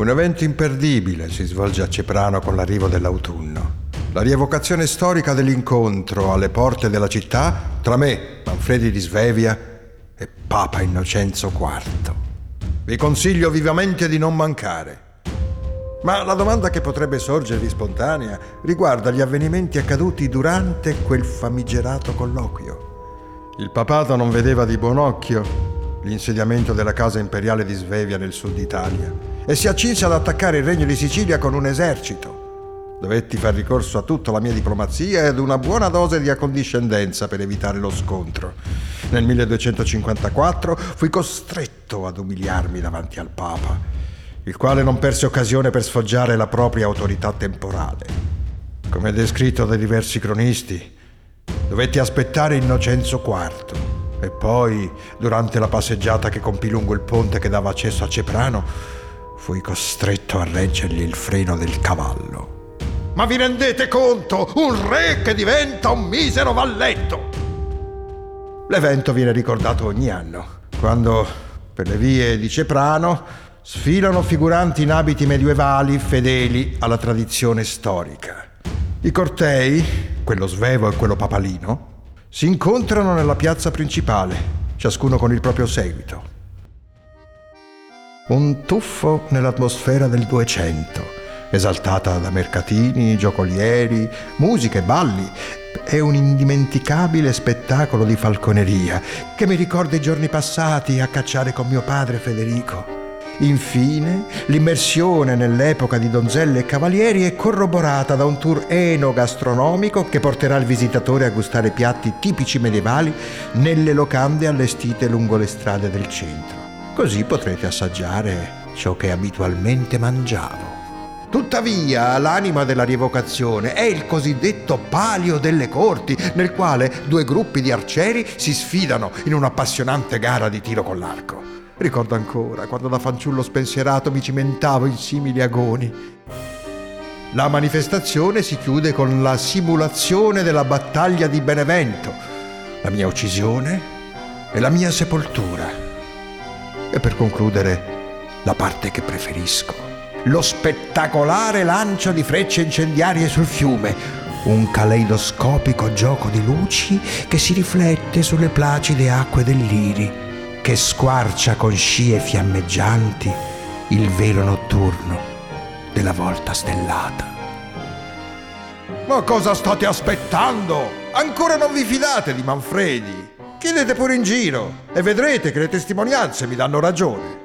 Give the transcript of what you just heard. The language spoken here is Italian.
Un evento imperdibile si svolge a Ceprano con l'arrivo dell'autunno. La rievocazione storica dell'incontro alle porte della città tra me, Manfredi di Svevia, e Papa Innocenzo IV. Vi consiglio vivamente di non mancare. Ma la domanda che potrebbe sorgervi spontanea riguarda gli avvenimenti accaduti durante quel famigerato colloquio. Il papato non vedeva di buon occhio l'insediamento della casa imperiale di Svevia nel sud Italia e si accinse ad attaccare il regno di Sicilia con un esercito. Dovetti far ricorso a tutta la mia diplomazia e ad una buona dose di accondiscendenza per evitare lo scontro. Nel 1254 fui costretto ad umiliarmi davanti al Papa il quale non perse occasione per sfoggiare la propria autorità temporale. Come descritto da diversi cronisti, dovetti aspettare Innocenzo IV e poi, durante la passeggiata che compì lungo il ponte che dava accesso a Ceprano, fui costretto a reggergli il freno del cavallo. Ma vi rendete conto? Un re che diventa un misero valletto! L'evento viene ricordato ogni anno, quando per le vie di Ceprano sfilano figuranti in abiti medievali fedeli alla tradizione storica. I cortei, quello svevo e quello papalino, si incontrano nella piazza principale, ciascuno con il proprio seguito. Un tuffo nell'atmosfera del Duecento, esaltata da mercatini, giocolieri, musica e balli, è un indimenticabile spettacolo di falconeria che mi ricorda i giorni passati a cacciare con mio padre Federico. Infine, l'immersione nell'epoca di donzelle e cavalieri è corroborata da un tour enogastronomico che porterà il visitatore a gustare piatti tipici medievali nelle locande allestite lungo le strade del centro. Così potrete assaggiare ciò che abitualmente mangiavo. Tuttavia, l'anima della rievocazione è il cosiddetto palio delle corti, nel quale due gruppi di arcieri si sfidano in un'appassionante gara di tiro con l'arco. Ricordo ancora quando da fanciullo spensierato mi cimentavo in simili agoni. La manifestazione si chiude con la simulazione della battaglia di Benevento, la mia uccisione e la mia sepoltura. E per concludere, la parte che preferisco, lo spettacolare lancio di frecce incendiarie sul fiume, un caleidoscopico gioco di luci che si riflette sulle placide acque dell'Iri che squarcia con scie fiammeggianti il velo notturno della volta stellata. Ma cosa state aspettando? Ancora non vi fidate di Manfredi? Chiedete pure in giro e vedrete che le testimonianze mi danno ragione.